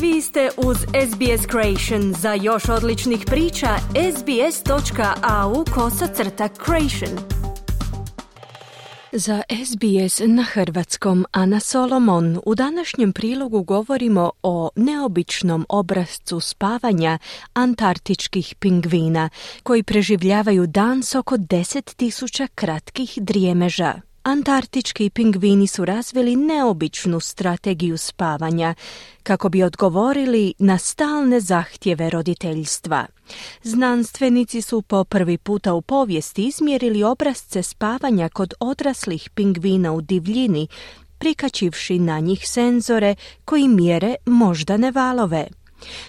Vi ste uz SBS Creation. Za još odličnih priča, sbs.au kosacrta creation. Za SBS na hrvatskom Ana Solomon u današnjem prilogu govorimo o neobičnom obrazcu spavanja antarktičkih pingvina koji preživljavaju dan s oko 10.000 kratkih drijemeža. Antarktički pingvini su razvili neobičnu strategiju spavanja kako bi odgovorili na stalne zahtjeve roditeljstva. Znanstvenici su po prvi puta u povijesti izmjerili obrazce spavanja kod odraslih pingvina u divljini, prikačivši na njih senzore koji mjere moždane valove.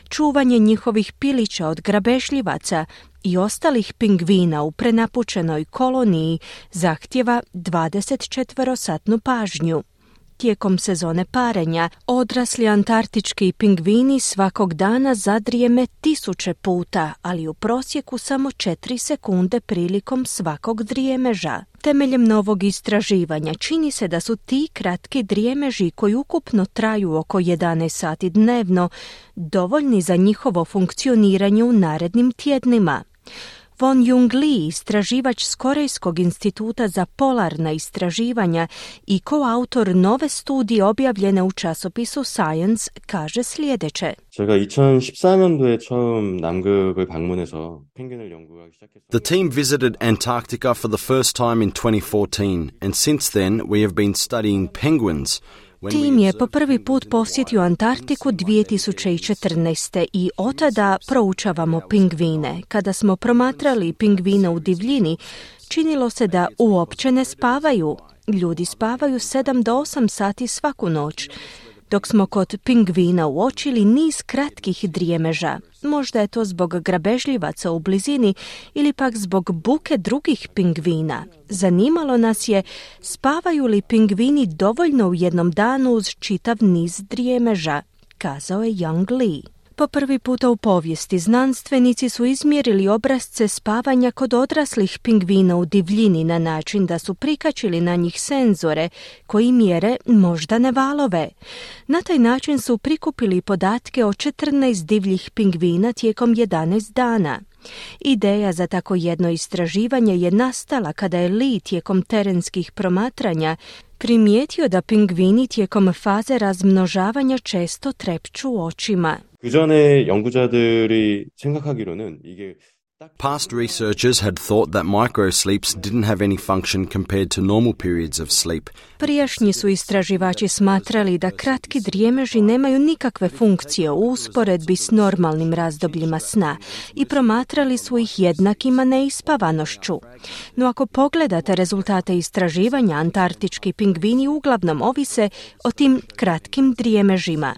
Čuvanje njihovih pilića od grabešljivaca i ostalih pingvina u prenapučenoj koloniji zahtjeva 24-satnu pažnju. Tijekom sezone parenja odrasli antarktički pingvini svakog dana zadrijeme tisuće puta, ali u prosjeku samo 4 sekunde prilikom svakog drijemeža. Temeljem novog istraživanja čini se da su ti kratki drijemeži koji ukupno traju oko 11 sati dnevno dovoljni za njihovo funkcioniranje u narednim tjednima. Von Jung Lee, istraživač s Korejskog instituta za polarna istraživanja i koautor nove studije objavljene u časopisu Science, kaže sljedeće. The team visited Antarctica for the first time in 2014 and since then we have been studying penguins. Tim je po prvi put posjetio Antarktiku 2014. i od tada proučavamo pingvine. Kada smo promatrali pingvine u divljini, činilo se da uopće ne spavaju. Ljudi spavaju 7 do 8 sati svaku noć dok smo kod pingvina uočili niz kratkih drijemeža. Možda je to zbog grabežljivaca u blizini ili pak zbog buke drugih pingvina. Zanimalo nas je spavaju li pingvini dovoljno u jednom danu uz čitav niz drijemeža, kazao je Young Lee. Po prvi puta u povijesti znanstvenici su izmjerili obrazce spavanja kod odraslih pingvina u divljini na način da su prikačili na njih senzore koji mjere moždane valove. Na taj način su prikupili podatke o 14 divljih pingvina tijekom 11 dana. Ideja za tako jedno istraživanje je nastala kada je Lee tijekom terenskih promatranja primijetio da pingvini tijekom faze razmnožavanja često trepću očima. 그 전에 연구자들이 생각하기로는 이게 Past researchers had thought that microsleeps didn't have any function compared to normal periods of sleep. Prijašnji su istraživači smatrali da kratki drijemeži nemaju nikakve funkcije u usporedbi s normalnim razdobljima sna i promatrali su ih jednakima neispavanošću. No ako pogledate rezultate istraživanja, antarktički pingvini uglavnom ovise o tim kratkim drijemežima.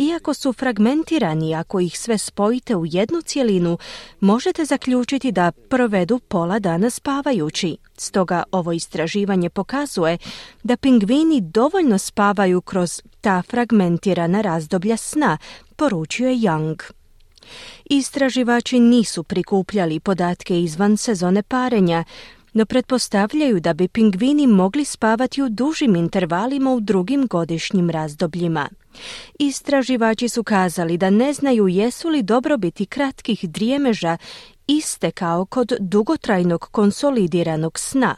Iako su fragmentirani, ako ih sve spojite u jednu cjelinu, možete zaključiti da provedu pola dana spavajući. Stoga ovo istraživanje pokazuje da pingvini dovoljno spavaju kroz ta fragmentirana razdoblja sna, poručuje Young. Istraživači nisu prikupljali podatke izvan sezone parenja, no pretpostavljaju da bi pingvini mogli spavati u dužim intervalima u drugim godišnjim razdobljima. Istraživači su kazali da ne znaju jesu li dobrobiti kratkih drijemeža iste kao kod dugotrajnog konsolidiranog sna.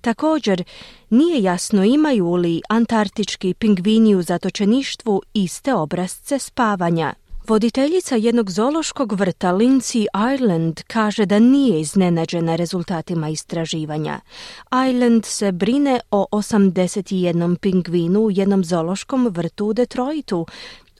Također, nije jasno imaju li antarktički pingvini u zatočeništvu iste obrazce spavanja. Voditeljica jednog zoološkog vrta Lindsay Ireland kaže da nije iznenađena rezultatima istraživanja. Ireland se brine o 81 pingvinu u jednom zoološkom vrtu u Detroitu,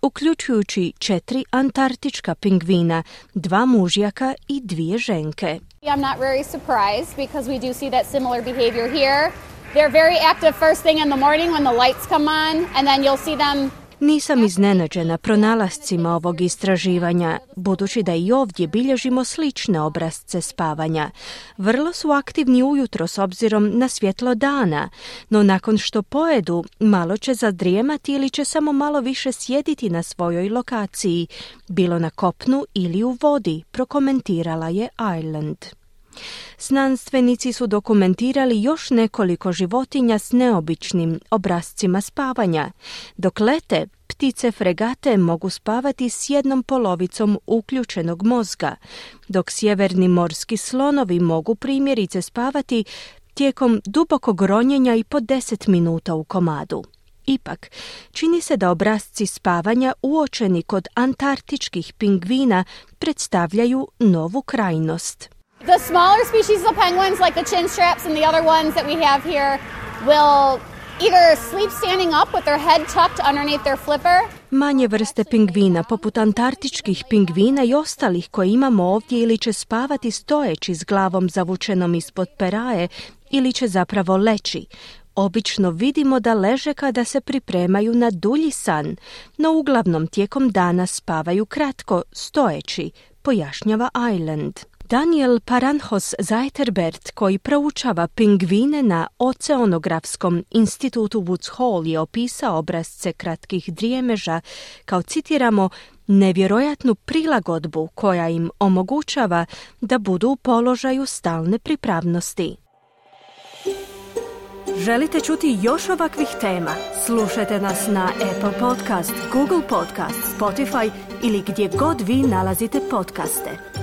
uključujući četiri antarktička pingvina, dva mužjaka i dvije ženke. I'm not very surprised because we do see that similar behavior here. They're very active first thing in the morning when the lights come on and then you'll see them Nisam iznenađena pronalascima ovog istraživanja, budući da i ovdje bilježimo slične obrazce spavanja. Vrlo su aktivni ujutro s obzirom na svjetlo dana, no nakon što pojedu, malo će zadrijemati ili će samo malo više sjediti na svojoj lokaciji, bilo na kopnu ili u vodi, prokomentirala je Island. Znanstvenici su dokumentirali još nekoliko životinja s neobičnim obrazcima spavanja. Dok lete, ptice fregate mogu spavati s jednom polovicom uključenog mozga, dok sjeverni morski slonovi mogu primjerice spavati tijekom dubokog ronjenja i po 10 minuta u komadu. Ipak, čini se da obrazci spavanja uočeni kod antarktičkih pingvina predstavljaju novu krajnost. The smaller species of penguins, like the chin straps and the other ones that we have here, will either sleep standing up with their head tucked underneath their flipper. Manje vrste pingvina, poput antarktičkih pingvina i ostalih koje imamo ovdje ili će spavati stojeći s glavom zavučenom ispod peraje ili će zapravo leći. Obično vidimo da leže kada se pripremaju na dulji san, no uglavnom tijekom dana spavaju kratko, stojeći, pojašnjava Island. Daniel Paranhos Zajterbert, koji proučava pingvine na Oceanografskom institutu Woods Hole, je opisao obrazce kratkih drijemeža kao, citiramo, nevjerojatnu prilagodbu koja im omogućava da budu u položaju stalne pripravnosti. Želite čuti još ovakvih tema? Slušajte nas na Apple Podcast, Google Podcast, Spotify ili gdje god vi nalazite podcaste.